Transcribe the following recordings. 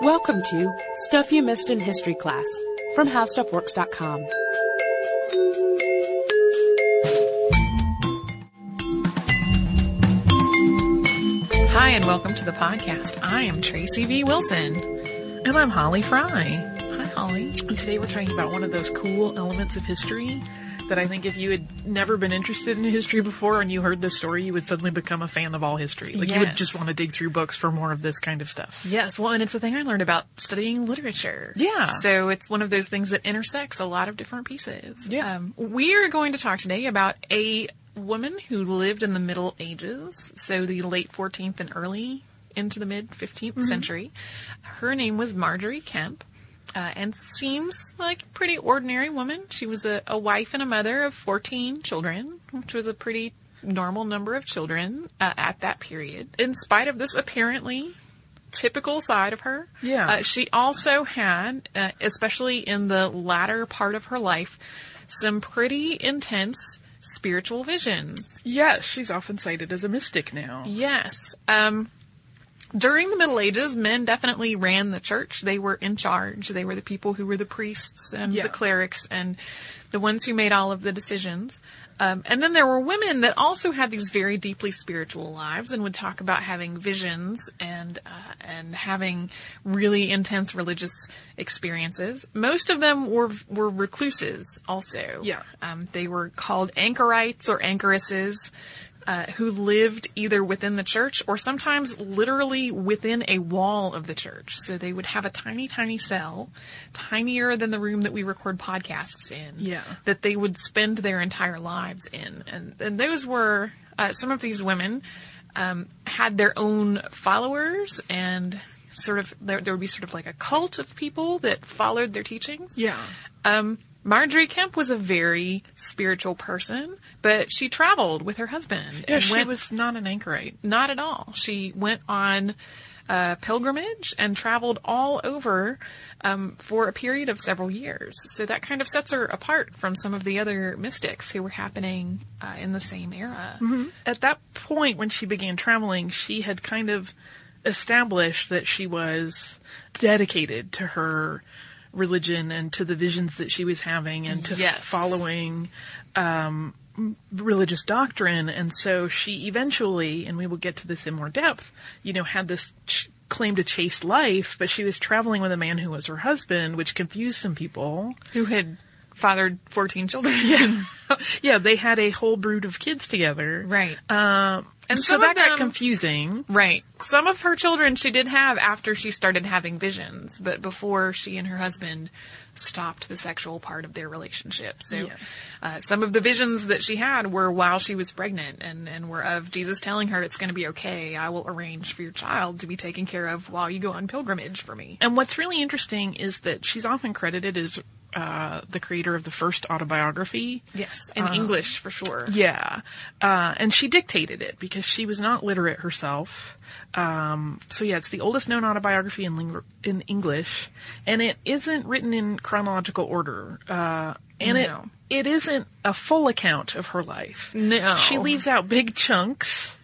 Welcome to Stuff You Missed in History Class from HowStuffWorks.com. Hi, and welcome to the podcast. I am Tracy V. Wilson. And I'm Holly Fry. Hi, Holly. And today we're talking about one of those cool elements of history that I think if you had never been interested in history before and you heard this story, you would suddenly become a fan of all history. Like yes. you would just want to dig through books for more of this kind of stuff. Yes, well, and it's the thing I learned about studying literature. Yeah. So it's one of those things that intersects a lot of different pieces. Yeah. Um, we are going to talk today about a woman who lived in the Middle Ages, so the late 14th and early into the mid 15th mm-hmm. century. Her name was Margery Kempe uh, and seems like a pretty ordinary woman. She was a, a, wife and a mother of 14 children, which was a pretty normal number of children uh, at that period. In spite of this apparently typical side of her, yeah, uh, she also had, uh, especially in the latter part of her life, some pretty intense spiritual visions. Yes, she's often cited as a mystic now. Yes. Um, during the Middle Ages, men definitely ran the church. They were in charge. They were the people who were the priests and yeah. the clerics and the ones who made all of the decisions. Um, and then there were women that also had these very deeply spiritual lives and would talk about having visions and uh, and having really intense religious experiences. Most of them were were recluses, also. Yeah. Um, they were called anchorites or anchoresses uh, who lived either within the church or sometimes literally within a wall of the church. So they would have a tiny, tiny cell, tinier than the room that we record podcasts in. Yeah. That they would spend their entire lives in. And, and those were, uh, some of these women, um, had their own followers and sort of, there, there would be sort of like a cult of people that followed their teachings. Yeah. Um, Margery Kempe was a very spiritual person, but she traveled with her husband. Yeah, she went, was not an anchorite. Not at all. She went on a pilgrimage and traveled all over um, for a period of several years. So that kind of sets her apart from some of the other mystics who were happening uh, in the same era. Mm-hmm. At that point, when she began traveling, she had kind of established that she was dedicated to her religion and to the visions that she was having and to yes. following um, religious doctrine. And so she eventually, and we will get to this in more depth, you know, had this ch- claim to chaste life, but she was traveling with a man who was her husband, which confused some people. Who had fathered 14 children. Yeah. yeah, they had a whole brood of kids together. Right. Um, And so that of got confusing. Right. Some of her children she did have after she started having visions, but before she and her husband stopped the sexual part of their relationship. So, Yeah. uh, some of the visions that she had were while she was pregnant and, and were of Jesus telling her it's going to be okay. I will arrange for your child to be taken care of while you go on pilgrimage for me. And what's really interesting is that she's often credited as uh, the creator of the first autobiography. Yes. In English for sure. Yeah. Uh, and she dictated it because she was not literate herself. Um, so yeah, it's the oldest known autobiography in, ling- in English, and it isn't written in chronological order. Uh, and No. it, it isn't a full account of her life. No. She leaves out big chunks,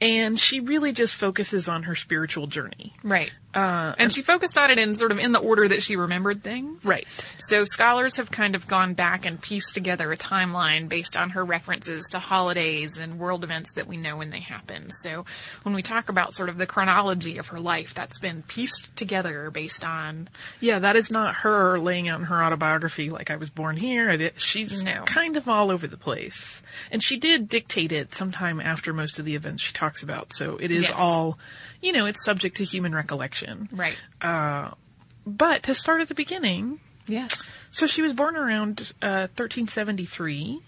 and she really just focuses on her spiritual journey. Right. Uh, And she focused on it in sort of in the order that she remembered things. Right. So scholars have kind of gone back and pieced together a timeline based on her references to holidays and world events that we know when they happened. So when we talk about sort of the chronology of her life, that's been pieced together based on Yeah, that is not her laying out in her autobiography like I was born here. Did- She's No. kind of all over the place. And she did dictate it sometime after most of the events she talks about. So it is Yes. all, you know, it's subject to human recollection. Right. But to start at the beginning, Yes. so she was born around uh, 1373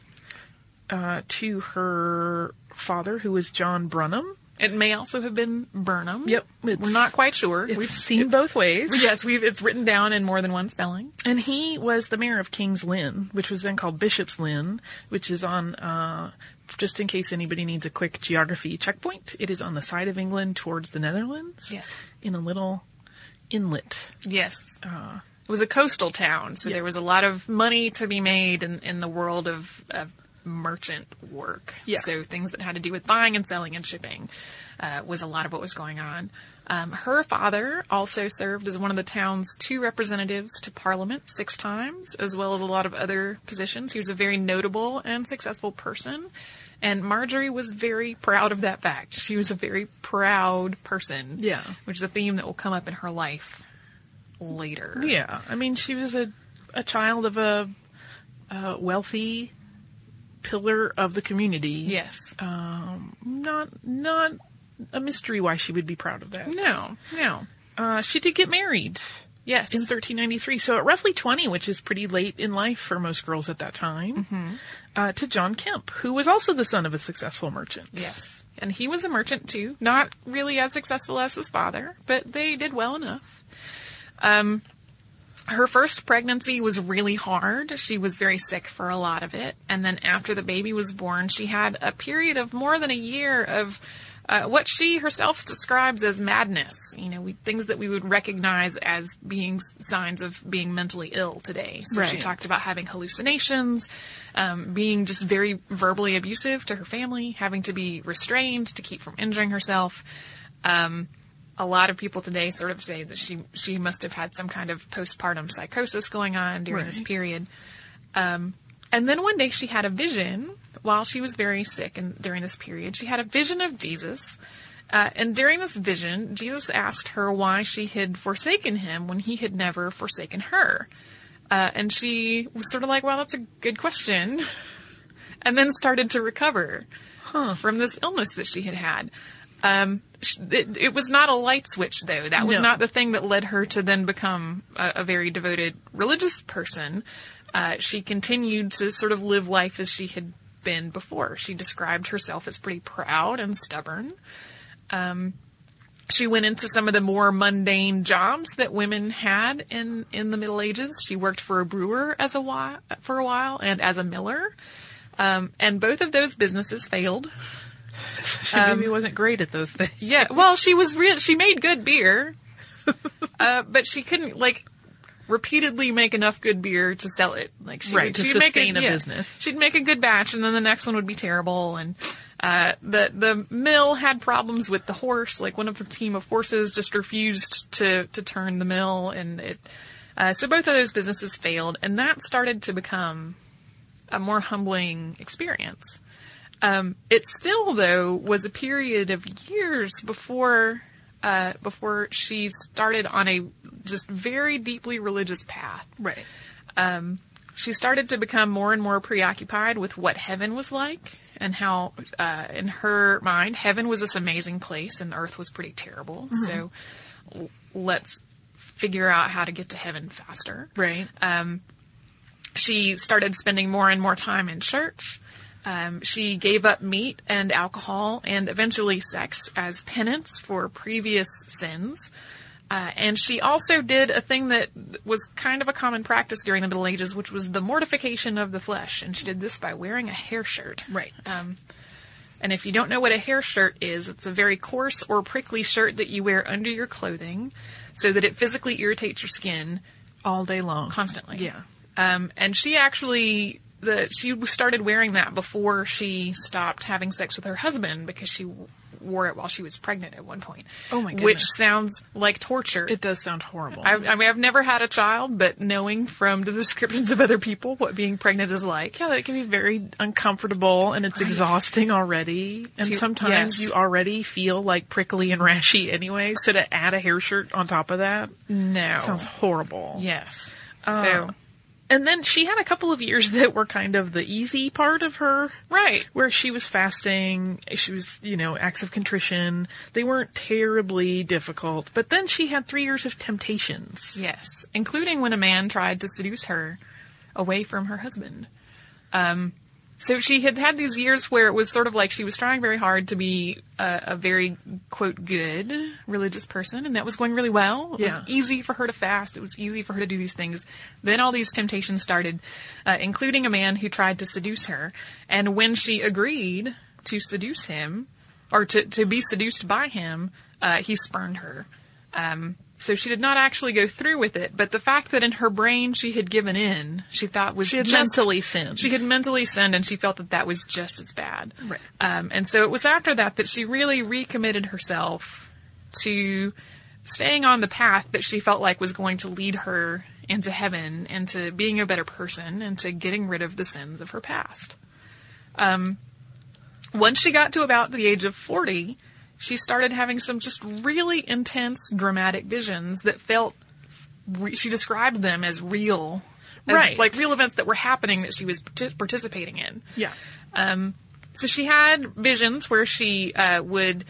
uh, to her father, who was John Brunham. It may also have been Burnham. Yep, We're not quite sure. We've seen both ways. Yes, we've it's written down in more than one spelling. And he was the mayor of King's Lynn, which was then called Bishop's Lynn, which is on, uh, just in case anybody needs a quick geography checkpoint, it is on the side of England towards the Netherlands. Yes. In a little inlet. Yes. it was a coastal town, so Yeah. there was a lot of money to be made in, in the world of, of merchant work. Yeah. So things that had to do with buying and selling and shipping uh, was a lot of what was going on. Um, her father also served as one of the town's two representatives to Parliament six times, as well as a lot of other positions. He was a very notable and successful person. And Margery was very proud of that fact. She was a very proud person. Yeah. Which is a theme that will come up in her life later. Yeah. I mean, she was a, a child of a, a wealthy pillar of the community. Yes. Um, not, not a mystery why she would be proud of that. No, no. Uh, she did get married. Yes. in 1393. So at roughly 20, which is pretty late in life for most girls at that time, uh, to John Kempe, who was also the son of a successful merchant. Yes. And he was a merchant too. Not really as successful as his father, but they did well enough. Um, her first pregnancy was really hard. She was very sick for a lot of it. And then after the baby was born, she had a period of more than a year of uh, what she herself describes as madness. You know, we, things that we would recognize as being signs of being mentally ill today. So she talked about having hallucinations, um, being just very verbally abusive to her family, having to be restrained to keep from injuring herself. Um, a lot of people today sort of say that she she must have had some kind of postpartum psychosis going on during this period. Um, and then one day she had a vision while she was very sick and during this period. She had a vision of Jesus. Uh, and during this vision, Jesus asked her why she had forsaken him when he had never forsaken her. Uh, and she was sort of like, well, that's a good question. and then started to recover from this illness that she had had. Um, it, it was not a light switch, though. That was No. not the thing that led her to then become a, a very devoted religious person. Uh, she continued to sort of live life as she had been before. She described herself as pretty proud and stubborn. Um, she went into some of the more mundane jobs that women had in, in the Middle Ages. She worked for a brewer as a while, for a while and as a miller. Um, and both of those businesses failed. She maybe wasn't great at those things. Yeah, well, she was real. She made good beer, uh, but she couldn't like repeatedly make enough good beer to sell it. Like she Right, would, to she'd make sustain a yeah, business. She'd make a good batch, and then the next one would be terrible. And uh, the the mill had problems with the horse. Like one of the team of horses just refused to to turn the mill, and it. Uh, so both of those businesses failed, and that started to become a more humbling experience. Um, it still, though, was a period of years before uh, before she started on a just very deeply religious path. Right. Um, she started to become more and more preoccupied with what heaven was like and how, uh, in her mind, heaven was this amazing place and earth was pretty terrible. Mm-hmm. So l- let's figure out how to get to heaven faster. Right. Um, she started spending more and more time in church. Um, she gave up meat and alcohol and eventually sex as penance for previous sins. Uh, and she also did a thing that was kind of a common practice during the Middle Ages, which was the mortification of the flesh. And she did this by wearing a hair shirt. Right. Um, and if you don't know what a hair shirt is, it's a very coarse or prickly shirt that you wear under your clothing so that it physically irritates your skin All day long. constantly. Yeah. Um, and she actually the she started wearing that before she stopped having sex with her husband because she wore it while she was pregnant at one point. Oh my god. Which sounds like torture. It does sound horrible. I, I mean, I've never had a child, but knowing from the descriptions of other people what being pregnant is like, yeah, that can be very uncomfortable and it's Right. exhausting already. And sometimes yes. you already feel like prickly and rashy anyway. So to add a hair shirt on top of that no. sounds horrible. yes. Uh, so And then she had a couple of years that were kind of the easy part of her. right. Where she was fasting, she was, you know, acts of contrition. They weren't terribly difficult. But then she had three years of temptations. Yes, including when a man tried to seduce her away from her husband. Um, so she had had these years where it was sort of like she was trying very hard to be a, a very quote good religious person, and that was going really well. It Yeah. was easy for her to fast. It was easy for her to do these things. Then all these temptations started, uh, including a man who tried to seduce her. And when she agreed to seduce him, or to to be seduced by him, uh, he spurned her. Um, so she did not actually go through with it, but the fact that in her brain she had given in, she thought was She had just- mentally sinned. She had mentally sinned, and she felt that that was just as bad. Right. Um, and so it was after that that she really recommitted herself to staying on the path that she felt like was going to lead her into heaven into being a better person into getting rid of the sins of her past. Um, once she got to about the age of 40, she started having some just really intense dramatic visions that felt, re- she described them as real. As Right. Like real events that were happening that she was partic- participating in. Yeah. Um, so she had visions where she uh, would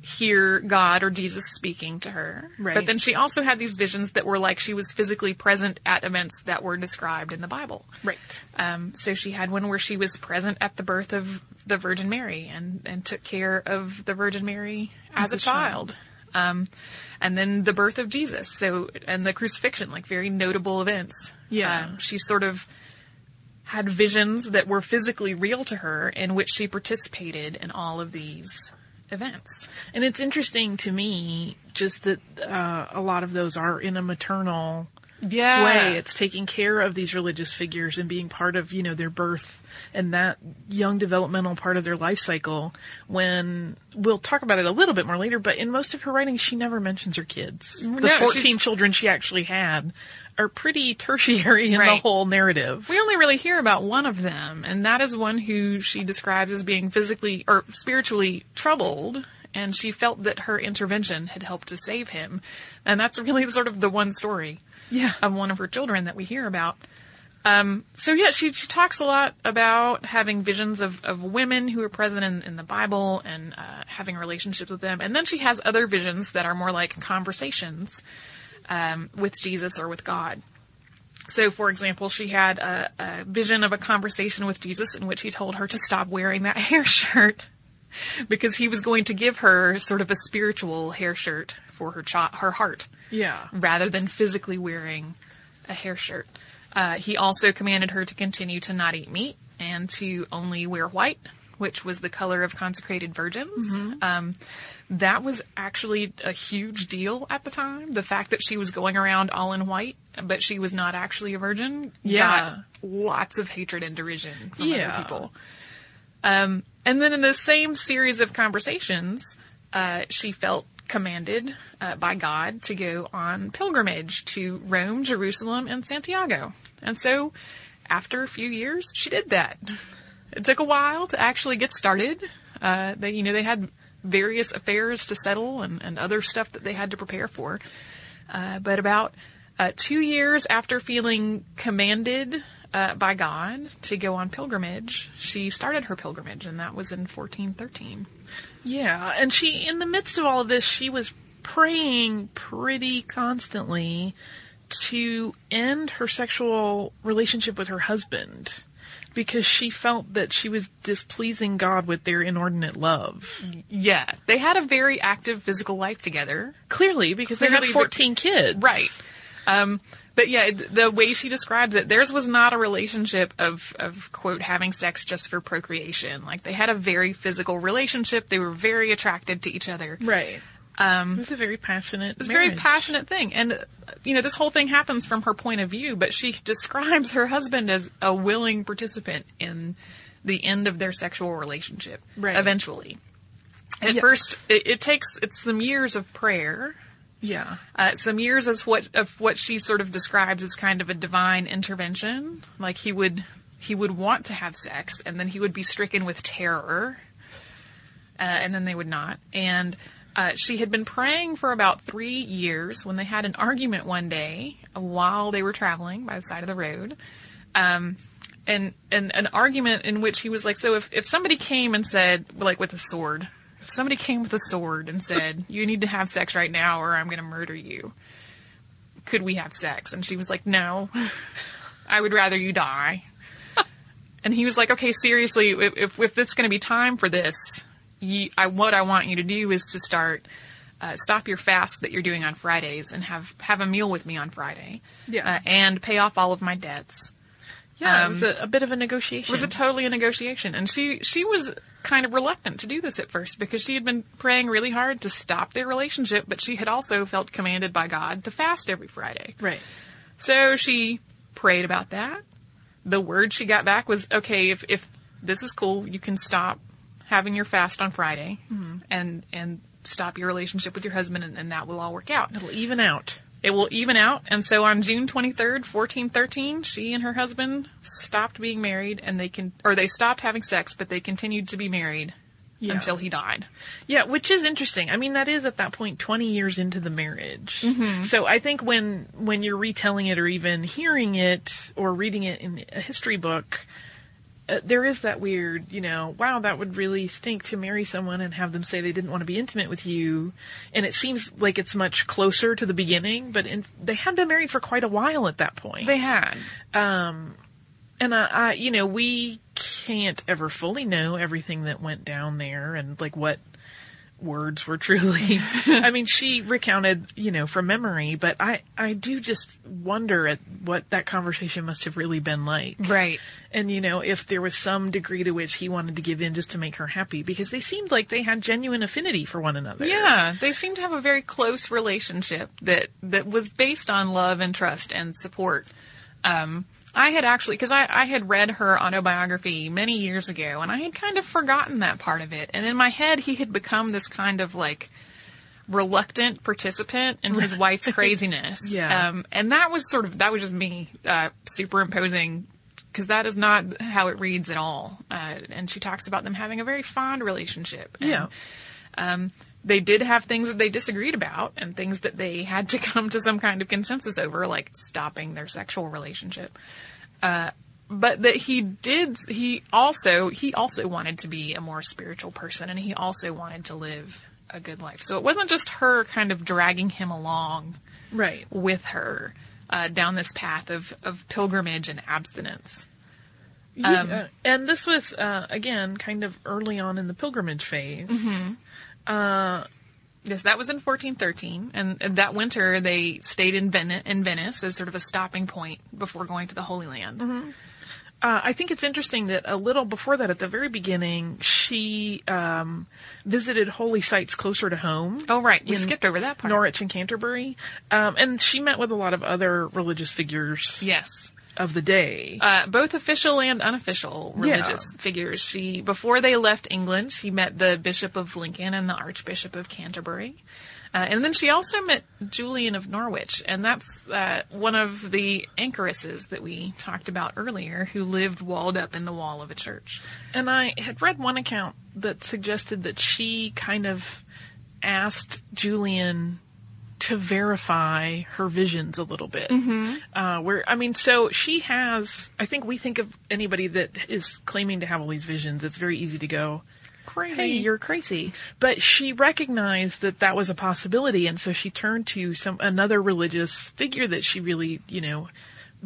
hear God or Jesus speaking to her. Right. But then she also had these visions that were like she was physically present at events that were described in the Bible. Right. Um, so she had one where she was present at the birth of the Virgin Mary and, and took care of the Virgin Mary as, a, child. Um, and then the birth of Jesus. So, and the crucifixion, like very notable events. Yeah. Um, she sort of had visions that were physically real to her in which she participated in all of these events. And it's interesting to me just that uh, a lot of those are in a maternal Yeah. way. It's taking care of these religious figures and being part of, you know, their birth and that young developmental part of their life cycle when we'll talk about it a little bit more later, but in most of her writing she never mentions her kids. Mm-hmm. No, the she's- 14 children she actually had are pretty tertiary in the whole narrative. We only really hear about one of them, and that is one who she describes as being physically or spiritually troubled, and she felt that her intervention had helped to save him. And that's really sort of the one story Yeah. of one of her children that we hear about. Um, so yeah, she, she talks a lot about having visions of, of women who are present in, in the Bible and uh, having relationships with them. And then she has other visions that are more like conversations um, with Jesus or with God. So, for example, she had a, a vision of a conversation with Jesus in which he told her to stop wearing that hair shirt because he was going to give her sort of a spiritual hair shirt for her her heart Yeah. rather than physically wearing a hair shirt. Uh, he also commanded her to continue to not eat meat and to only wear white, which was the color of consecrated virgins. Um, that was actually a huge deal at the time. The fact that she was going around all in white, but she was not actually a virgin, Yeah. got lots of hatred and derision from Yeah. other people. Um, and then in the same series of conversations, uh, she felt commanded uh, by God to go on pilgrimage to Rome, Jerusalem, and Santiago. And so, after a few years, she did that. It took a while to actually get started. Uh, they, you know, they had various affairs to settle and, and other stuff that they had to prepare for. Uh, but about uh, two years after feeling commanded uh, by God to go on pilgrimage. She started her pilgrimage, and that was in 1413. Yeah, and she, in the midst of all of this, she was praying pretty constantly to end her sexual relationship with her husband because she felt that she was displeasing God with their inordinate love. Yeah, they had a very active physical life together. Clearly, because they had 14 kids. Right. Um, but yeah, the way she describes it, theirs was not a relationship of, of quote, having sex just for procreation. Like they had a very physical relationship. They were very attracted to each other. Right. Um, it was a very passionate. It's a very passionate thing, and you know this whole thing happens from her point of view. But she describes her husband as a willing participant in the end of their sexual relationship. Right. Eventually, at Yeah. first, it, it takes it's some years of prayer. Yeah. Uh, some years as what of what she sort of describes as kind of a divine intervention. Like he would he would want to have sex, and then he would be stricken with terror, uh, and then they would not. And uh, she had been praying for about three years when they had an argument one day while they were traveling by the side of the road. Um, and, and an argument in which he was like, so if, if somebody came and said, like with a sword, somebody came with a sword and said, you need to have sex right now or I'm going to murder you, could we have sex? And she was like, no, I would rather you die. and he was like, okay, seriously, if, if, if it's going to be time for this, you, I, what I want you to do is to start, uh, stop your fast that you're doing on Fridays and have, have a meal with me on Friday. Yeah. Uh, and pay off all of my debts. Yeah, Um, it was a, a bit of a negotiation. It was a totally a negotiation, and she she was kind of reluctant to do this at first because she had been praying really hard to stop their relationship, but she had also felt commanded by God to fast every Friday. right. So she prayed about that. The word she got back was, "Okay, if if this is cool, you can stop having your fast on Friday, and and stop your relationship with your husband, and, and that will all work out." It'll even out. It will even out. And so on June 23rd, 1413, she and her husband stopped being married and they can, or they stopped having sex, but they continued to be married Yeah. until he died. Yeah, which is interesting. I mean, that is at that point 20 years into the marriage. Mm-hmm. So I think when when you're retelling it or even hearing it or reading it in a history book, uh, there is that weird, you know, wow, that would really stink to marry someone and have them say they didn't want to be intimate with you. And it seems like it's much closer to the beginning, but in, they had been married for quite a while at that point. They had. and I, I, you know, we can't ever fully know everything that went down there and like what words were truly. I mean, she recounted, you know, from memory, but I, I do just wonder at what that conversation must have really been like. Right. And you know, if there was some degree to which he wanted to give in just to make her happy, because they seemed like they had genuine affinity for one another. Yeah, they seemed to have a very close relationship that that was based on love and trust and support. Um, I had actually, because I, I had read her autobiography many years ago, and I had kind of forgotten that part of it. And in my head, he had become this kind of like reluctant participant in his wife's craziness. Yeah. Um, and that was sort of that was just me uh, superimposing because that is not how it reads at all. Uh, and she talks about them having a very fond relationship. And, Yeah. um, they did have things that they disagreed about and things that they had to come to some kind of consensus over, like stopping their sexual relationship. Uh, but that he did, he also, he also wanted to be a more spiritual person and he also wanted to live a good life. So it wasn't just her kind of dragging him along Right. with her uh, down this path of, of pilgrimage and abstinence. Yeah. Um, and this was, uh, again, kind of early on in the pilgrimage phase. Yes, that was in 1413, and that winter they stayed in, Ven- in Venice as sort of a stopping point before going to the Holy Land. Uh, I think it's interesting that a little before that, at the very beginning, she um, visited holy sites closer to home. Oh, right, we skipped over that part. Norwich and Canterbury, um, and she met with a lot of other religious figures Yes, of the day. uh, both official and unofficial Yeah. religious figures. She before they left England, she met the Bishop of Lincoln and the Archbishop of Canterbury. Uh, and then she also met Julian of Norwich, and that's uh, one of the anchoresses that we talked about earlier, who lived walled up in the wall of a church. And I had read one account that suggested that she kind of asked Julian to verify her visions a little bit. Mm-hmm. Uh, where I mean, so she has. I think we think of anybody that is claiming to have all these visions. It's very easy to go. Crazy. Hey, you're crazy. But she recognized that that was a possibility, and so she turned to some another religious figure that she really, you know,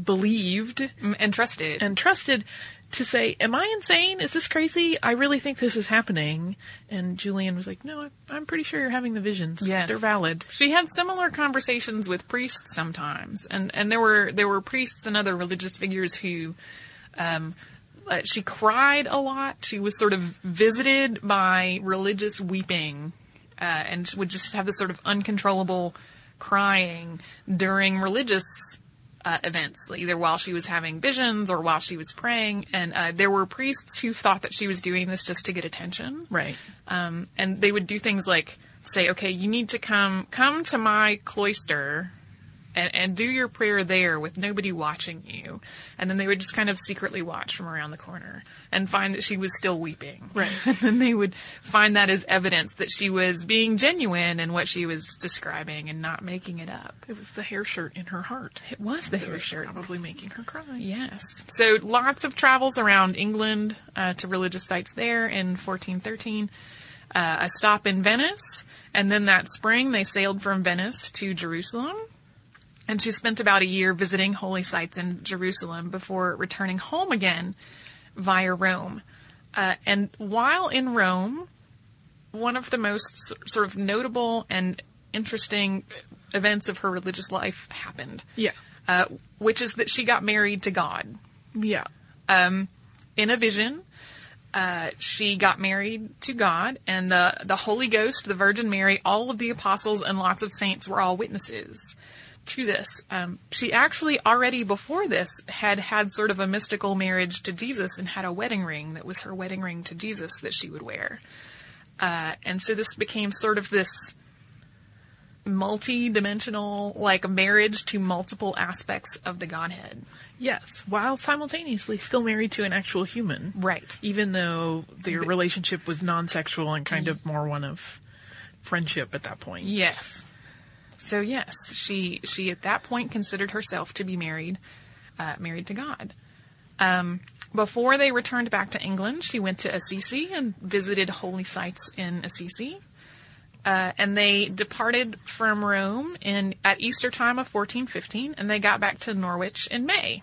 believed Mm, and trusted. and trusted to say, "Am I insane? Is this crazy? I really think this is happening." And Julian was like, "No, I'm pretty sure you're having the visions. Yes. they're valid." She had similar conversations with priests sometimes, and and there were there were priests and other religious figures who, um, uh, she cried a lot. She was sort of visited by religious weeping, uh, and would just have this sort of uncontrollable crying during religious. Uh, events, either while she was having visions or while she was praying, and uh, there were priests who thought that she was doing this just to get attention, Right. um, and they would do things like say, "Okay, you need to come come to my cloister." And, and do your prayer there with nobody watching you. And then they would just kind of secretly watch from around the corner and find that she was still weeping. Right. and then they would find that as evidence that she was being genuine in what she was describing and not making it up. It was the hair shirt in her heart. It was the It hair was shirt. probably making her cry. Yes. So lots of travels around England uh, to religious sites there in 1413. Uh, a stop in Venice, and then that spring they sailed from Venice to Jerusalem. And she spent about a year visiting holy sites in Jerusalem before returning home again via Rome. Uh, and while in Rome, one of the most sort of notable and interesting events of her religious life happened Yeah. uh, which is that she got married to God. Yeah. Um, in a vision, uh, she got married to God, and the the Holy Ghost, the Virgin Mary, all of the apostles, and lots of saints were all witnesses to this. Um, she actually already before this had had sort of a mystical marriage to Jesus and had a wedding ring that was her wedding ring to Jesus that she would wear. Uh, and so this became sort of this multi-dimensional like marriage to multiple aspects of the godhead Yes, while simultaneously still married to an actual human. right Even though their relationship was non-sexual and kind of more one of friendship at that point. yes so yes she she at that point considered herself to be married uh, married to god um, before they returned back to england she went to assisi and visited holy sites in assisi uh, and they departed from Rome in at Easter time of 1415, and they got back to Norwich in May.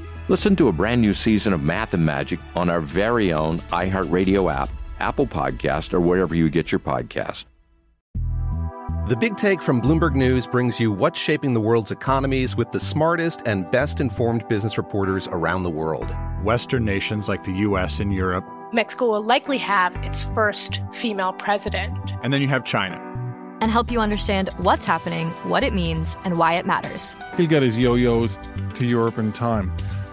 Listen to a brand new season of Math and Magic on our very own iHeartRadio app, Apple Podcast, or wherever you get your podcast. The Big Take from Bloomberg News brings you what's shaping the world's economies with the smartest and best informed business reporters around the world. Western nations like the U.S. and Europe. Mexico will likely have its first female president. And then you have China. And help you understand what's happening, what it means, and why it matters. He'll get his yo yos to Europe in time.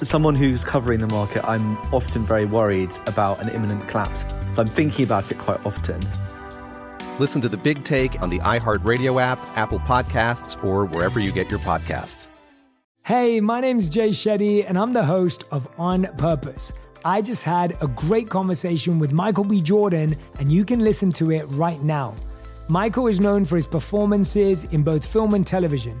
As someone who's covering the market, I'm often very worried about an imminent collapse. So I'm thinking about it quite often. Listen to the big take on the iHeartRadio app, Apple Podcasts, or wherever you get your podcasts. Hey, my name's Jay Shetty, and I'm the host of On Purpose. I just had a great conversation with Michael B. Jordan, and you can listen to it right now. Michael is known for his performances in both film and television.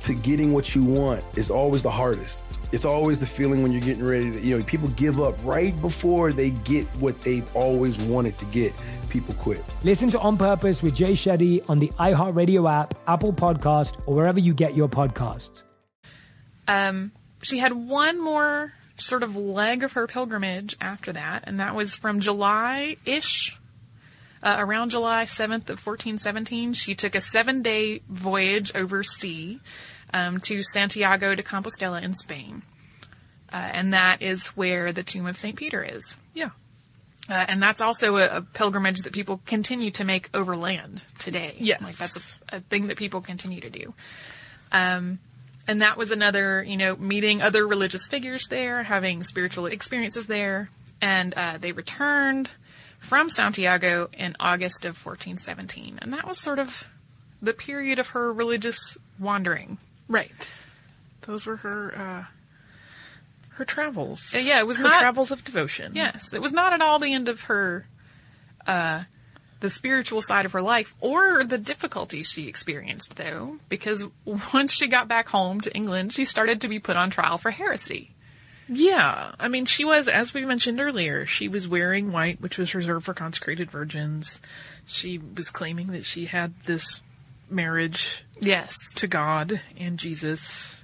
to getting what you want is always the hardest. It's always the feeling when you're getting ready to, you know, people give up right before they get what they've always wanted to get people quit. Listen to On Purpose with Jay Shetty on the iHeartRadio app, Apple Podcast, or wherever you get your podcasts. Um, she had one more sort of leg of her pilgrimage after that, and that was from July ish. Uh, around July 7th of 1417, she took a seven day voyage over sea um, to Santiago de Compostela in Spain. Uh, and that is where the tomb of St. Peter is. Yeah. Uh, and that's also a, a, pilgrimage that people continue to make overland today. Yes. Like that's a, a thing that people continue to do. Um, and that was another, you know, meeting other religious figures there, having spiritual experiences there. And uh, they returned from Santiago in August of 1417. And that was sort of the period of her religious wandering. Right. Those were her uh, her travels. Uh, yeah, it was her not travels of devotion. Yes, it was not at all the end of her, uh, the spiritual side of her life or the difficulties she experienced, though, because once she got back home to England, she started to be put on trial for heresy. Yeah, I mean, she was, as we mentioned earlier, she was wearing white, which was reserved for consecrated virgins. She was claiming that she had this marriage, yes, to God and Jesus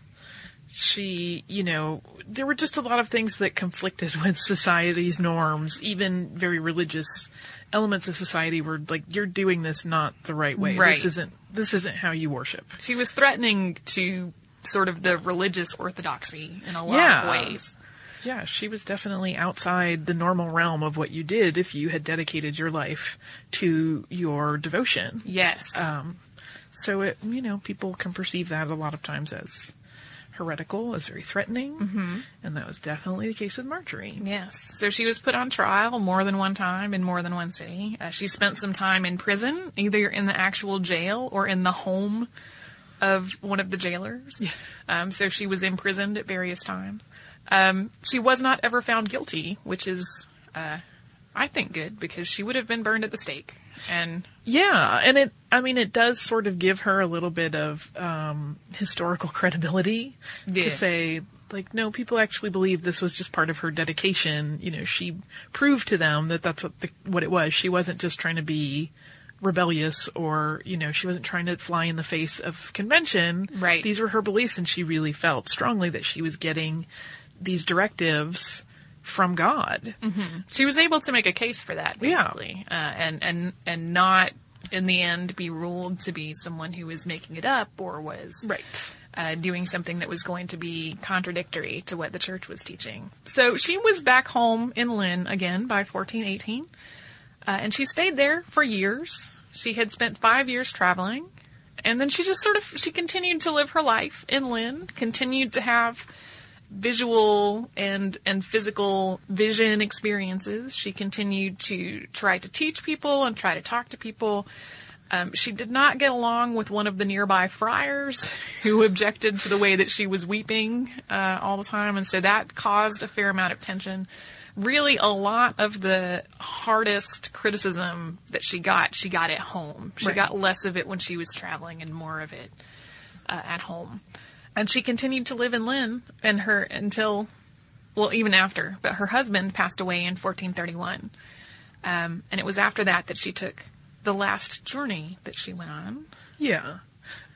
she, you know, there were just a lot of things that conflicted with society's norms, even very religious elements of society were like, you're doing this not the right way. Right. This isn't, this isn't how you worship. She was threatening to sort of the religious orthodoxy in a lot yeah. of ways. Yeah, she was definitely outside the normal realm of what you did if you had dedicated your life to your devotion. Yes. Um, so it, you know, people can perceive that a lot of times as heretical, as very threatening, mm-hmm. and that was definitely the case with Margery. Yes. So she was put on trial more than one time in more than one city. Uh, she spent some time in prison, either in the actual jail or in the home of one of the jailers. Yeah. Um, so she was imprisoned at various times. Um, she was not ever found guilty, which is, uh, I think, good because she would have been burned at the stake. And yeah, and it, I mean, it does sort of give her a little bit of um, historical credibility yeah. to say, like, no, people actually believe this was just part of her dedication. You know, she proved to them that that's what the, what it was. She wasn't just trying to be rebellious or, you know, she wasn't trying to fly in the face of convention. Right. These were her beliefs and she really felt strongly that she was getting these directives from God. Mm-hmm. She was able to make a case for that, basically, yeah. uh, and and and not in the end be ruled to be someone who was making it up or was right. Uh, doing something that was going to be contradictory to what the church was teaching. So she was back home in Lynn again by 1418, uh, and she stayed there for years. She had spent five years traveling, and then she just sort of she continued to live her life in Lynn, continued to have visual and and physical vision experiences. She continued to try to teach people and try to talk to people. Um, she did not get along with one of the nearby friars who objected to the way that she was weeping uh, all the time, and so that caused a fair amount of tension. Really, a lot of the hardest criticism that she got, she got at home. She Right. got less of it when she was traveling and more of it uh, at home. And she continued to live in Lynn and her until, well, even after. But her husband passed away in 1431, um, and it was after that that she took the last journey that she went on. Yeah.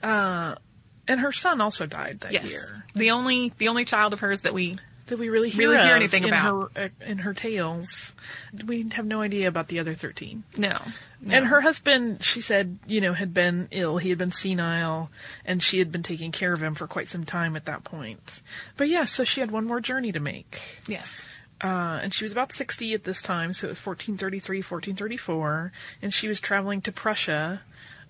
Uh, and her son also died that yes, year. the only the only child of hers that we Did we really hear, really hear anything in about. her uh, in her tales? We have no idea about the other thirteen. No. no. And her husband, she said, you know, had been ill. He had been senile, and she had been taking care of him for quite some time at that point. But yeah, so she had one more journey to make. yes, Uh, and she was about 60 at this time, so it was 1433, 1434, and she was traveling to Prussia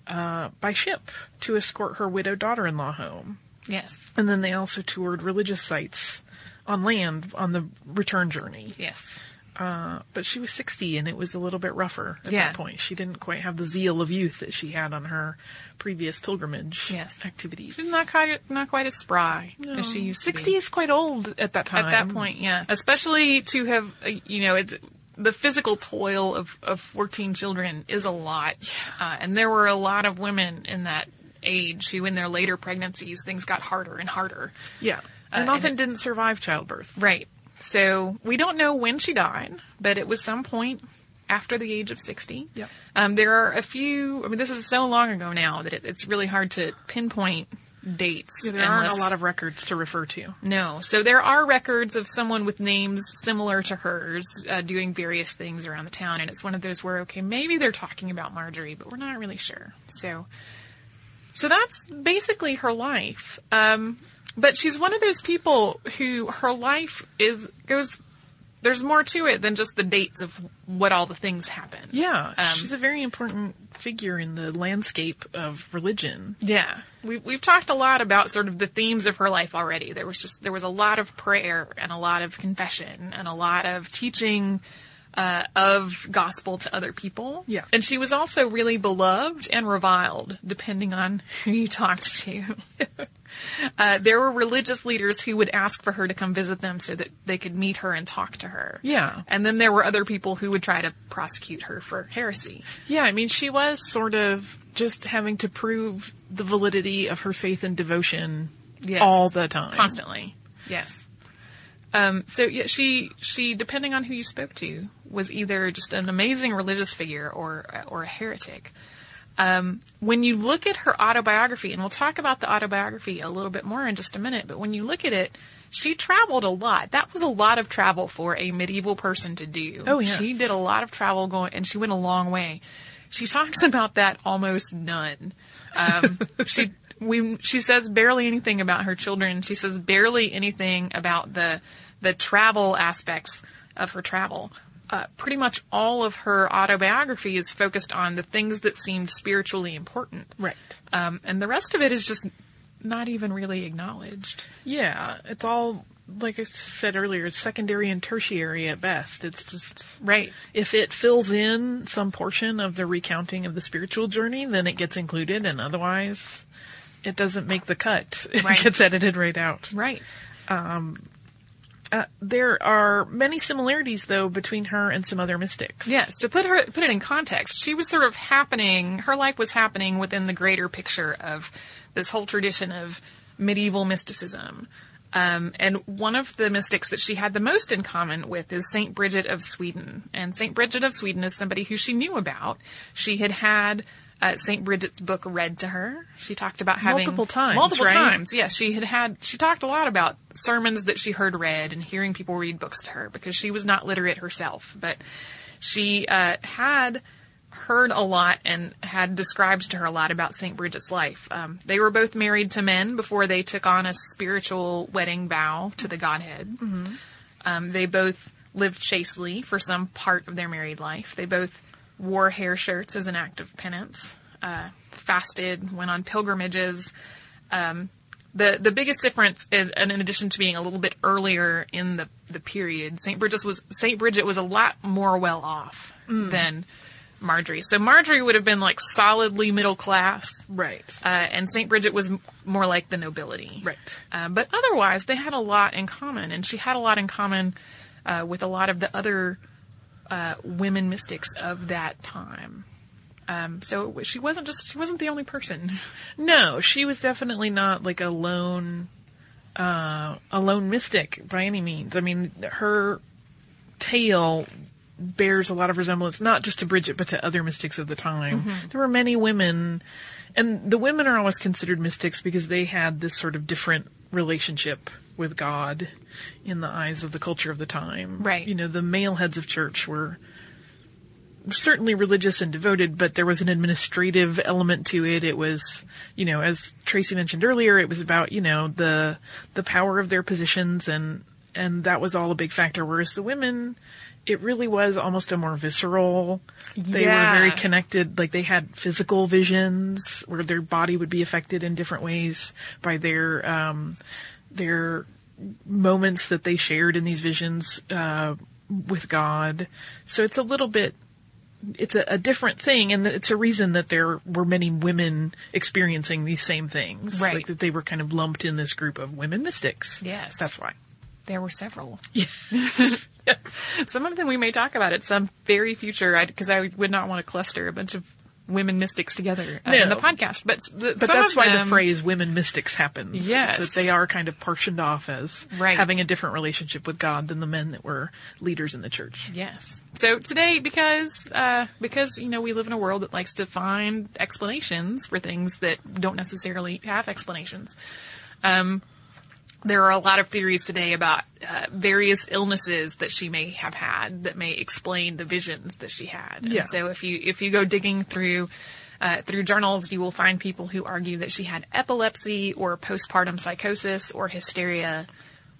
uh, by ship to escort her widowed daughter-in-law home. yes, And then they also toured religious sites on land on the return journey. yes. Uh, but she was 60 and it was a little bit rougher at Yeah. that point. She didn't quite have the zeal of youth that she had on her previous pilgrimage Yes. activities. She's not quite not quite as spry No. as she used to 60 is quite old at that time. At that point, yeah. Especially to have, uh, you know, it's the physical toil of, of 14 children is a lot. Uh, and there were a lot of women in that age who, in their later pregnancies, things got harder and harder. Yeah. Uh, And often it- didn't survive childbirth. Right. So we don't know when she died, but it was some point after the age of 60. Yep. Um, there are a few, I mean, this is so long ago now that it, it's really hard to pinpoint dates. Yeah, there aren't a lot of records to refer to. No. So there are records of someone with names similar to hers uh, doing various things around the town, and it's one of those where okay, maybe they're talking about Margery, but we're not really sure. So, so that's basically her life. Um, but she's one of those people who her life is goes. There's more to it than just the dates of what all the things happen. Yeah, Um, she's a very important figure in the landscape of religion. Yeah, we, we've talked a lot about sort of the themes of her life already. There was just there was a lot of prayer and a lot of confession and a lot of teaching uh, of gospel to other people. Yeah. and she was also really beloved and reviled, depending on who you talked to. Uh, there were religious leaders who would ask for her to come visit them so that they could meet her and talk to her. Yeah. And then there were other people who would try to prosecute her for heresy. Yeah, I mean, she was sort of just having to prove the validity of her faith and devotion Yes. all the time. constantly. Yes. Um, so yeah, she she depending on who you spoke to was either just an amazing religious figure or or a heretic. Um, when you look at her autobiography, and we'll talk about the autobiography a little bit more in just a minute, but when you look at it, she traveled a lot. That was a lot of travel for a medieval person to do. Oh, yes. She did a lot of travel going, and she went a long way. She talks about that almost none. Um, she we she says barely anything about her children. She says barely anything about the the travel aspects of her travel. Uh, pretty much all of her autobiography is focused on the things that seemed spiritually important. Right. Um, and the rest of it is just not even really acknowledged. Yeah, it's all like I said earlier, it's secondary and tertiary at best. It's just right. If it fills in some portion of the recounting of the spiritual journey, then it gets included, and otherwise, it doesn't make the cut. Right. It gets edited right out. Right. Um, uh, there are many similarities, though, between her and some other mystics. Yes, to put her put it in context, she was sort of happening. Her life was happening within the greater picture of this whole tradition of medieval mysticism. Um, and one of the mystics that she had the most in common with is Saint Bridget of Sweden. And Saint Bridget of Sweden is somebody who she knew about. She had had uh, Saint Bridget's book read to her. She talked about having Multiple times, multiple right? times. Yes, she had had. She talked a lot about sermons that she heard read and hearing people read books to her because she was not literate herself, but she uh, had heard a lot and had described to her a lot about St. Bridget's life. Um, they were both married to men before they took on a spiritual wedding vow to the Godhead. Mhm. Um, they both lived chastely for some part of their married life. They both wore hair shirts as an act of penance, uh, fasted, went on pilgrimages. Um, the the biggest difference, is, and in addition to being a little bit earlier in the the period, Saint Bridget was Saint Bridget was a lot more well off Mm. than Margery. So Margery would have been like solidly middle class, Right. uh, and Saint Bridget was m- more like the nobility, Right. Uh, but otherwise, they had a lot in common, and she had a lot in common uh, with a lot of the other uh, women mystics of that time. Um, so she wasn't just she wasn't the only person. No, she was definitely not like a lone, uh, a lone mystic by any means. I mean, her tale bears a lot of resemblance, not just to Bridget, but to other mystics of the time. Mhm. There were many women, and the women are always considered mystics because they had this sort of different relationship with God in the eyes of the culture of the time. Right. You know, the male heads of church were certainly religious and devoted, but there was an administrative element to it. It was, you know, as Tracy mentioned earlier, it was about, you know, the, the power of their positions and, and that was all a big factor. Whereas the women, it really was almost a more visceral, they Yeah. were very connected, like they had physical visions where their body would be affected in different ways by their, um, their moments that they shared in these visions, uh, with God. So it's a little bit, it's a, a different thing, and it's a reason that there were many women experiencing these same things. Right. Like that they were kind of lumped in this group of women mystics. Yes. That's why. There were several. Yes. some of them we may talk about at some very future, because I, would not want to cluster a bunch of women mystics together uh, in the podcast. But the, But that's why them- the phrase women mystics happens. Yes. That they are kind of portioned off as Right. having a different relationship with God than the men that were leaders in the church. Yes. So today, because uh, because you know we live in a world that likes to find explanations for things that don't necessarily have explanations, um, there are a lot of theories today about uh, various illnesses that she may have had that may explain the visions that she had. Yeah. So if you if you go digging through. Uh, through journals, you will find people who argue that she had epilepsy or postpartum psychosis or hysteria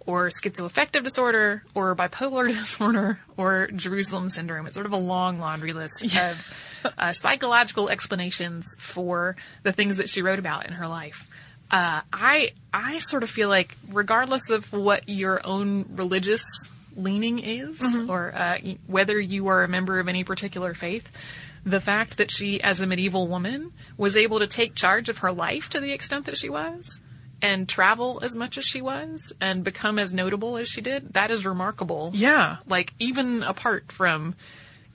or schizoaffective disorder or bipolar disorder or Jerusalem syndrome. It's sort of a long laundry list of uh, psychological explanations for the things that she wrote about in her life. Uh, I I sort of feel like regardless of what your own religious leaning is Mhm. or uh, whether you are a member of any particular faith, the fact that she, as a medieval woman, was able to take charge of her life to the extent that she was and travel as much as she was and become as notable as she did, that is remarkable. Yeah. Like, even apart from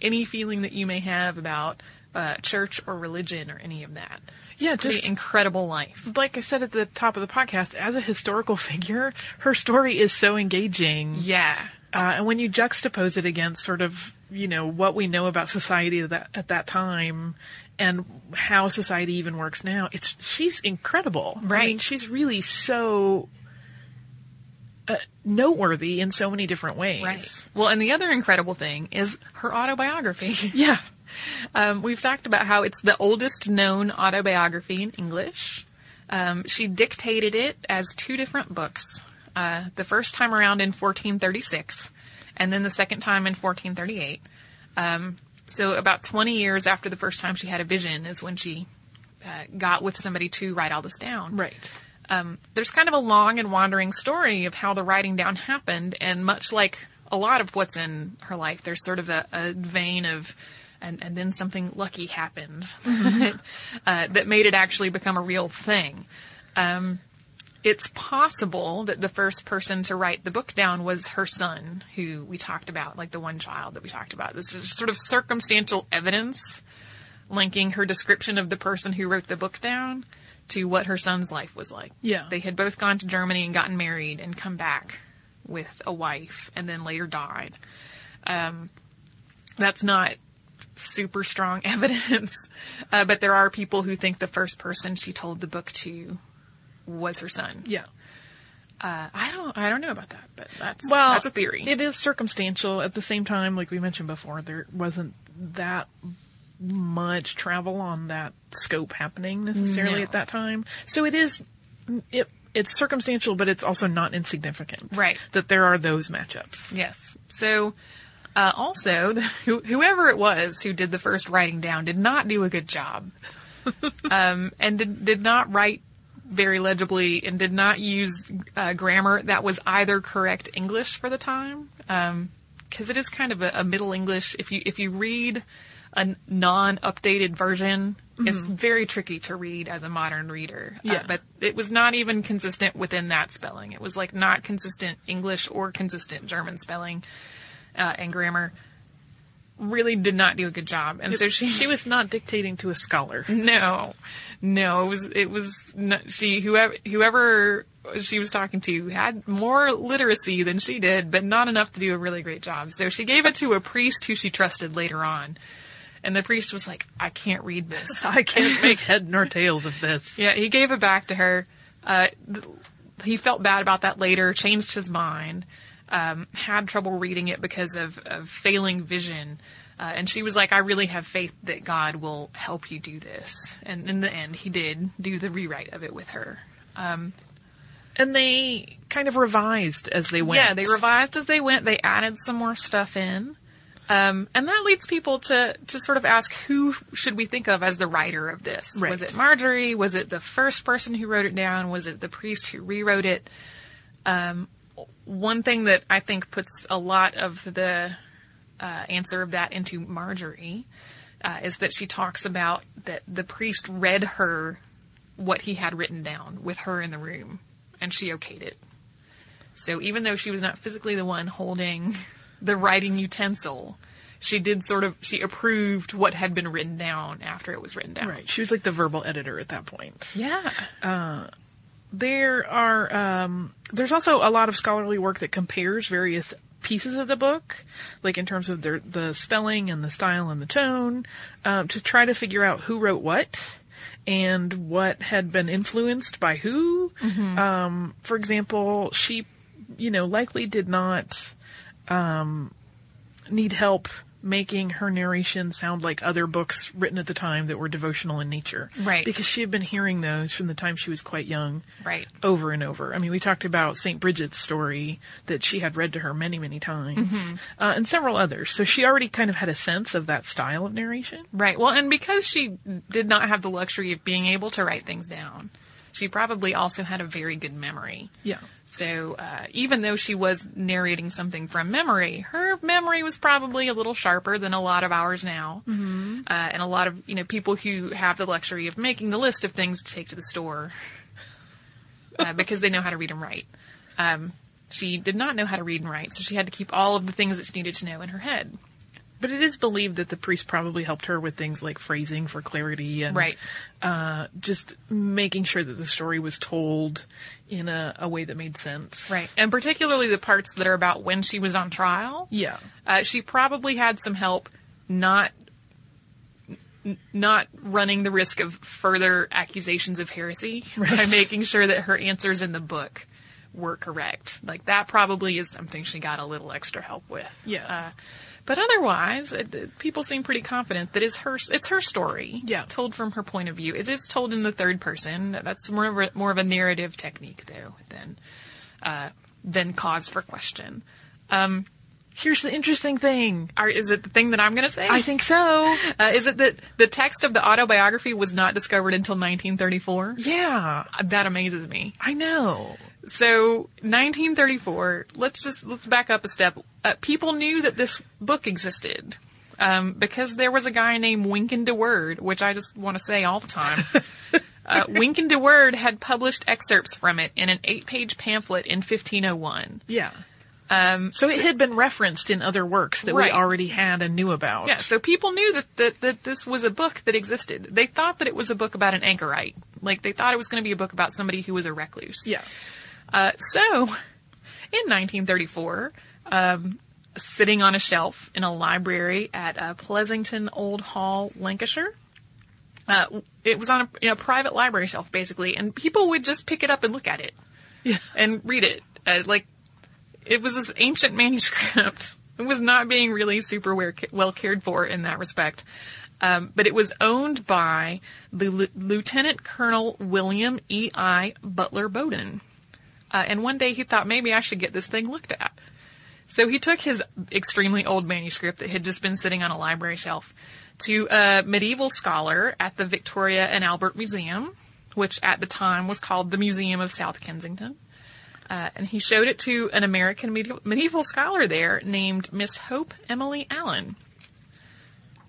any feeling that you may have about uh, church or religion or any of that. Yeah, just- incredible life. Like I said at the top of the podcast, as a historical figure, her story is so engaging. Yeah. Uh, and when you juxtapose it against sort of, you know, what we know about society at that, at that time and how society even works now, it's, she's incredible. I Right. mean, she's really so, uh, noteworthy in so many different ways. Right. Well, and the other incredible thing is her autobiography. Yeah. Um, we've talked about how it's the oldest known autobiography in English. Um, she dictated it as two different books. Uh, the first time around in 1436, and then the second time in 1438. Um, so about 20 years after the first time she had a vision is when she uh, got with somebody to write all this down. Right. Um, there's kind of a long and wandering story of how the writing down happened, and much like a lot of what's in her life, there's sort of a, a vein of, and, and then something lucky happened Mhm. uh, that made it actually become a real thing. Um, it's possible that the first person to write the book down was her son, who we talked about, like the one child that we talked about. This is sort of circumstantial evidence linking her description of the person who wrote the book down to what her son's life was like. Yeah. They had both gone to Germany and gotten married and come back with a wife and then later died. Um, that's not super strong evidence, uh, but there are people who think the first person she told the book to was her son. Yeah. Uh, I don't, I don't know about that, but that's Well, that's a theory. It is circumstantial. At the same time, like we mentioned before, there wasn't that much travel on that scope happening necessarily No. at that time. So it is, it, it's circumstantial, but it's also not insignificant. Right. That there are those matchups. Yes. So, uh, also, who, whoever it was who did the first writing down did not do a good job, um, and did, did not write very legibly and did not use uh, grammar that was either correct English for the time, because it is kind of a, a Middle English. If you if you read a non-updated version, it's Mhm. very tricky to read as a modern reader. Uh, Yeah. but it was not even consistent within that spelling. It was like not consistent English or consistent German spelling uh, and grammar. Really did not do a good job, and so she she was not dictating to a scholar. No, no, it was it was not, she whoever whoever she was talking to had more literacy than she did, but not enough to do a really great job. So she gave it to a priest who she trusted later on. And the priest was like, I can't read this. I can't make head nor tails of this. Yeah, he gave it back to her. Uh, th- he felt bad about that later, changed his mind, um, had trouble reading it because of, of failing vision. Uh, and she was like, I really have faith that God will help you do this. And in the end, he did do the rewrite of it with her. Um, and they kind of revised as they went. Yeah, they revised as they went. They added some more stuff in. Um, and that leads people to, to sort of ask who should we think of as the writer of this? Right. Was it Margery? Was it the first person who wrote it down? Was it the priest who rewrote it? Um, one thing that I think puts a lot of the uh, answer of that into Margery uh, is that she talks about that the priest read her what he had written down with her in the room, and she okayed it. So even though she was not physically the one holding the writing utensil, she did sort of she approved what had been written down after it was written down. Right. She was like the verbal editor at that point. Yeah. Uh, there are um, there's also a lot of scholarly work that compares various pieces of the book, like in terms of their the spelling and the style and the tone, um, to try to figure out who wrote what and what had been influenced by who. Mhm. Um, for example, she, you know, likely did not um, need help making her narration sound like other books written at the time that were devotional in nature. Right. Because she had been hearing those from the time she was quite young. Right. Over and over. I mean, we talked about St. Bridget's story that she had read to her many, many times. Mhm. Uh, and several others. So she already kind of had a sense of that style of narration. Right. Well, and because she did not have the luxury of being able to write things down, she probably also had a very good memory. Yeah. So uh, even though she was narrating something from memory, her memory was probably a little sharper than a lot of ours now, Mm-hmm. uh, and a lot of you know people who have the luxury of making the list of things to take to the store uh, because they know how to read and write. Um, she did not know how to read and write, so she had to keep all of the things that she needed to know in her head. But it is believed that the priest probably helped her with things like phrasing for clarity and Right. uh, just making sure that the story was told in a, a way that made sense. Right. And particularly the parts that are about when she was on trial. Yeah. Uh, she probably had some help not not running the risk of further accusations of heresy by making sure that her answers in the book were correct. Like that probably is something she got a little extra help with. Yeah. Uh, but otherwise, it, people seem pretty confident that it's her. It's her story. Yeah. Told from her point of view. It is told in the third person. That's more of a, more of a narrative technique, though, than uh, than cause for question. Um, Here's the interesting thing. are, is it the thing that I'm going to say? I think so. Uh, is it that the text of the autobiography was not discovered until 1934? Yeah. That amazes me. I know. So 1934. Let's just let's back up a step. Uh, people knew that this book existed um, because there was a guy named Wynkyn de Worde, which I just want to say all the time. uh, Wynkyn de Worde had published excerpts from it in an eight-page pamphlet in 1501. Yeah. Um, So it had been referenced in other works that Right. we already had and knew about. Yeah, so people knew that, that, that this was a book that existed. They thought that it was a book about an anchorite. Like, they thought it was going to be a book about somebody who was a recluse. Yeah. Uh, so, in 1934, um, sitting on a shelf in a library at uh, Pleasington Old Hall, Lancashire, uh, it was on a, a private library shelf, basically, and people would just pick it up and look at it. Yeah. And read it. Uh, like, it was this ancient manuscript. It was not being really super well, well cared for in that respect. Um, but it was owned by the L- Lieutenant Colonel William E. I. Butler Bowdon. Uh, and one day he thought maybe I should get this thing looked at. So he took his extremely old manuscript that had just been sitting on a library shelf to a medieval scholar at the Victoria and Albert Museum, which at the time was called the Museum of South Kensington. Uh, and he showed it to an American medieval, scholar there named Miss Hope Emily Allen.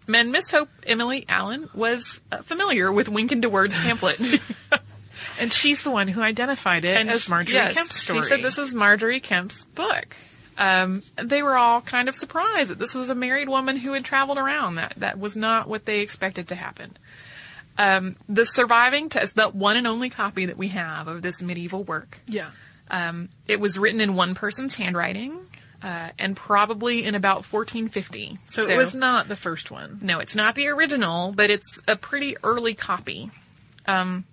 And Miss Hope Emily Allen was uh, familiar with Wynkyn de Worde's pamphlet. and she's the one who identified it and as Margery yes, Kempe's story. She said this is Margery Kempe's book. Um, they were all kind of surprised that this was a married woman who had traveled around. That that was not what they expected to happen. Um, the surviving test, the one and only copy that we have of this medieval work. Yeah. Um, it was written in one person's handwriting, uh, and probably in about 1450. So, so, it was not the first one. No, it's not the original, but it's a pretty early copy. Um,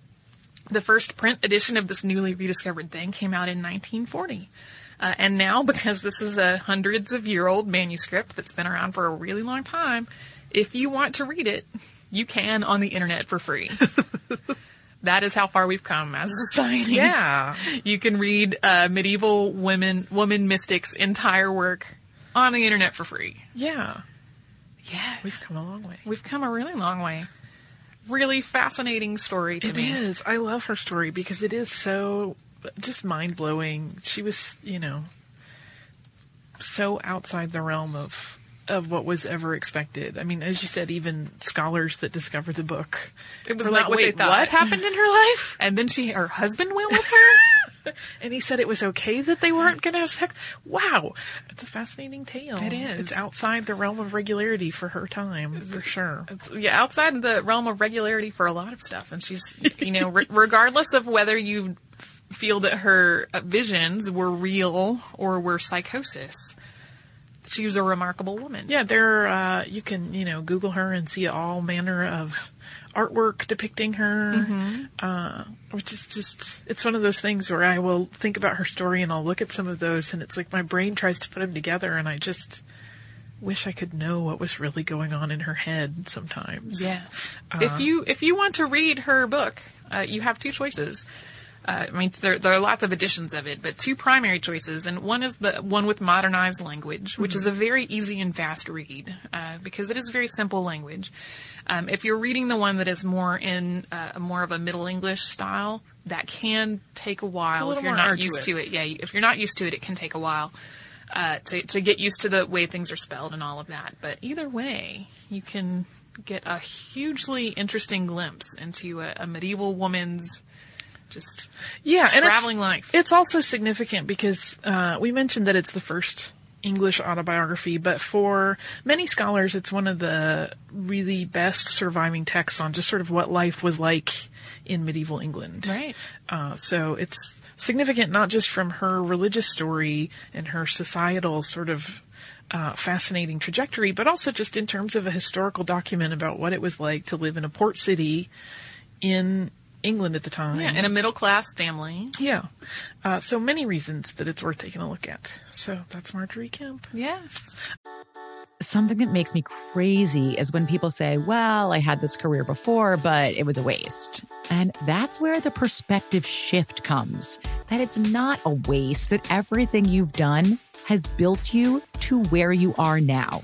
the first print edition of this newly rediscovered thing came out in 1940. Uh, and now, because this is a hundreds of year old manuscript that's been around for a really long time, if you want to read it, you can on the internet for free. that is how far we've come as a society. Yeah. You can read uh, medieval women woman mystics' entire work on the internet for free. Yeah. Yeah. We've come a long way. We've come a really long way. Really fascinating story to it me. It is. I love her story because it is so just mind blowing. She was, you know, so outside the realm of of what was ever expected. I mean, as you said, even scholars that discovered the book, it was not like, what they thought. What happened in her life? And then she, her husband went with her. and he said it was okay that they weren't going to have sex. Wow, it's a fascinating tale. It is. It's outside the realm of regularity for her time, for sure. Yeah, outside the realm of regularity for a lot of stuff. And she's, you know, re- regardless of whether you feel that her visions were real or were psychosis she was a remarkable woman. Yeah, there uh, you can you know Google her and see all manner of artwork depicting her, mm-hmm. uh, which is just it's one of those things where I will think about her story and I'll look at some of those and it's like my brain tries to put them together and I just wish I could know what was really going on in her head sometimes. Yes. Uh, if you if you want to read her book, uh, you have two choices. Uh, I mean, there, there, are lots of editions of it, but two primary choices, and one is the one with modernized language, which mm-hmm. is a very easy and fast read uh, because it is very simple language. Um, if you're reading the one that is more in uh, more of a Middle English style, that can take a while a if you're not arduous. used to it. Yeah, if you're not used to it, it can take a while uh, to to get used to the way things are spelled and all of that. But either way, you can get a hugely interesting glimpse into a, a medieval woman's just yeah, traveling and life. It's also significant because uh, we mentioned that it's the first English autobiography, but for many scholars, it's one of the really best surviving texts on just sort of what life was like in medieval England. Right. Uh, so it's significant not just from her religious story and her societal sort of uh, fascinating trajectory, but also just in terms of a historical document about what it was like to live in a port city in England at the time. Yeah, in a middle class family. Yeah. Uh, so many reasons that it's worth taking a look at. So that's Margery Kempe. Yes. Something that makes me crazy is when people say, well, I had this career before, but it was a waste. And that's where the perspective shift comes that it's not a waste, that everything you've done has built you to where you are now.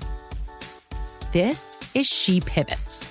This is She Pivots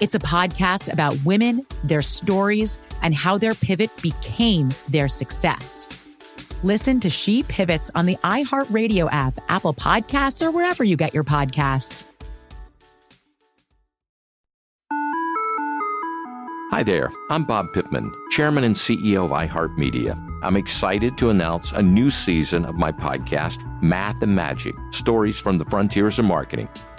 It's a podcast about women, their stories, and how their pivot became their success. Listen to She Pivots on the iHeartRadio app, Apple Podcasts, or wherever you get your podcasts. Hi there, I'm Bob Pittman, Chairman and CEO of iHeartMedia. I'm excited to announce a new season of my podcast, Math and Magic Stories from the Frontiers of Marketing.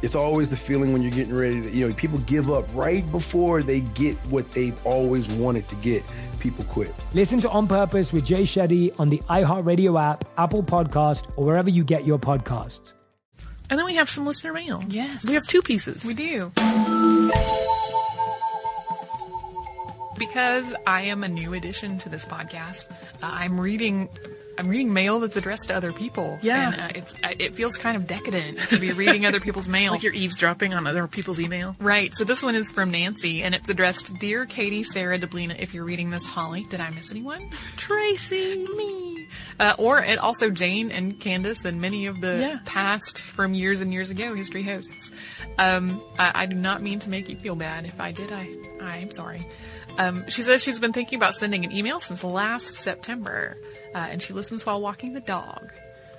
It's always the feeling when you're getting ready to, you know, people give up right before they get what they've always wanted to get. People quit. Listen to On Purpose with Jay Shetty on the iHeartRadio app, Apple Podcast, or wherever you get your podcasts. And then we have some listener mail. Yes. We have two pieces. We do. Because I am a new addition to this podcast, uh, I'm reading I'm reading mail that's addressed to other people. Yeah. And uh, it's, uh, it feels kind of decadent to be reading other people's mail. like you're eavesdropping on other people's email. Right. So this one is from Nancy, and it's addressed Dear Katie, Sarah, Deblina. If you're reading this, Holly, did I miss anyone? Tracy. Me. Uh, or and also Jane and Candace and many of the Yeah. past from years and years ago history hosts. Um, I, I do not mean to make you feel bad. If I did, I I am sorry. Um, she says she's been thinking about sending an email since last September, uh, and she listens while walking the dog.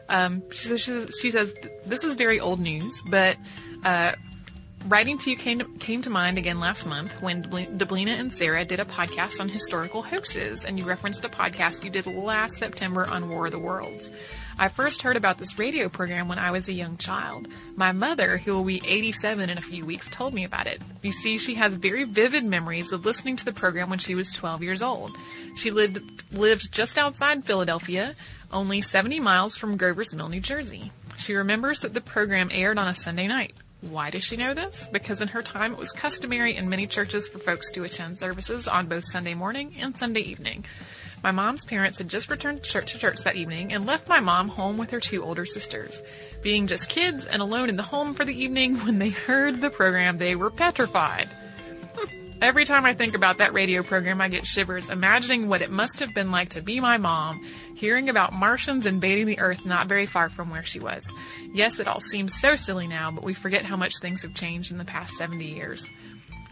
Um, she says, she says, she says this is very old news, but uh, writing to you came to, came to mind again last month when Deblina and Sarah did a podcast on historical hoaxes, and you referenced a podcast you did last September on War of the Worlds. I first heard about this radio program when I was a young child. My mother, who will be 87 in a few weeks, told me about it. You see, she has very vivid memories of listening to the program when she was 12 years old. She lived lived just outside Philadelphia, only 70 miles from Grover's Mill, New Jersey. She remembers that the program aired on a Sunday night. Why does she know this? Because in her time it was customary in many churches for folks to attend services on both Sunday morning and Sunday evening. My mom's parents had just returned to church, that evening and left my mom home with her two older sisters. Being just kids and alone in the home for the evening, when they heard the program, they were petrified. Every time I think about that radio program, I get shivers, imagining what it must have been like to be my mom, hearing about Martians invading the Earth not very far from where she was. Yes, it all seems so silly now, but we forget how much things have changed in the past 70 years.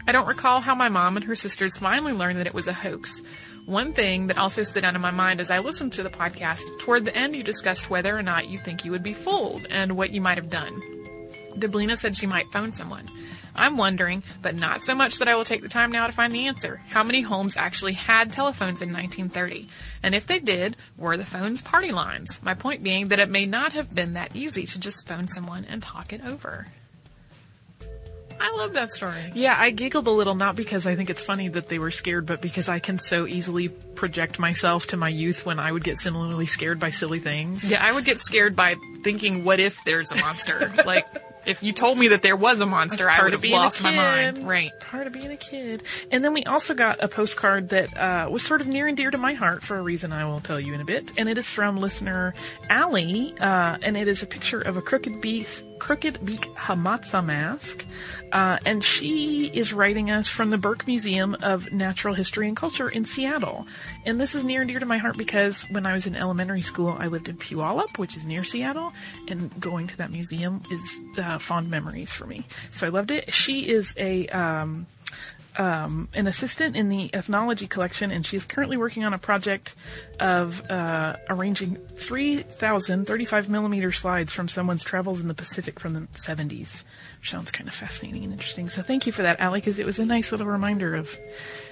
I don't recall how my mom and her sisters finally learned that it was a hoax. One thing that also stood out in my mind as I listened to the podcast, toward the end you discussed whether or not you think you would be fooled and what you might have done. Deblina said she might phone someone. I'm wondering, but not so much that I will take the time now to find the answer, how many homes actually had telephones in 1930? And if they did, were the phones party lines? My point being that it may not have been that easy to just phone someone and talk it over. I love that story. Yeah, I giggled a little, not because I think it's funny that they were scared, but because I can so easily project myself to my youth when I would get similarly scared by silly things. Yeah, I would get scared by thinking, what if there's a monster? like, if you told me that there was a monster, That's I would have lost my mind. Right. Part of being a kid. And then we also got a postcard that uh, was sort of near and dear to my heart for a reason I will tell you in a bit. And it is from listener Allie, uh, and it is a picture of a crooked beak, crooked beak Hamatsa mask. Uh, and she is writing us from the Burke Museum of Natural History and Culture in Seattle. And this is near and dear to my heart because when I was in elementary school, I lived in Puyallup, which is near Seattle, and going to that museum is uh, fond memories for me. So I loved it. She is a um, um, an assistant in the ethnology collection, and she is currently working on a project of uh, arranging 3,000 35 millimeter slides from someone's travels in the Pacific from the 70s. Which sounds kind of fascinating and interesting. So thank you for that, Allie, because it was a nice little reminder of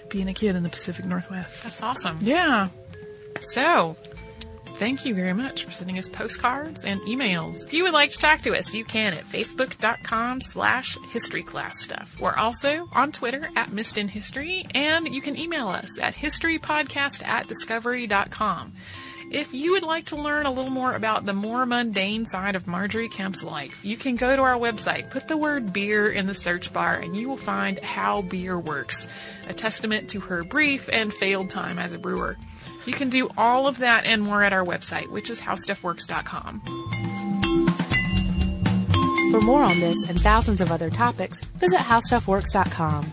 being a kid in the Pacific Northwest. That's awesome. Yeah. So, thank you very much for sending us postcards and emails. If you would like to talk to us, you can at facebook.com slash history class stuff. We're also on Twitter at Missed in History, and you can email us at historypodcast at discovery.com. If you would like to learn a little more about the more mundane side of Margery Kempe's life, you can go to our website, put the word beer in the search bar, and you will find How Beer Works, a testament to her brief and failed time as a brewer. You can do all of that and more at our website, which is howstuffworks.com. For more on this and thousands of other topics, visit howstuffworks.com.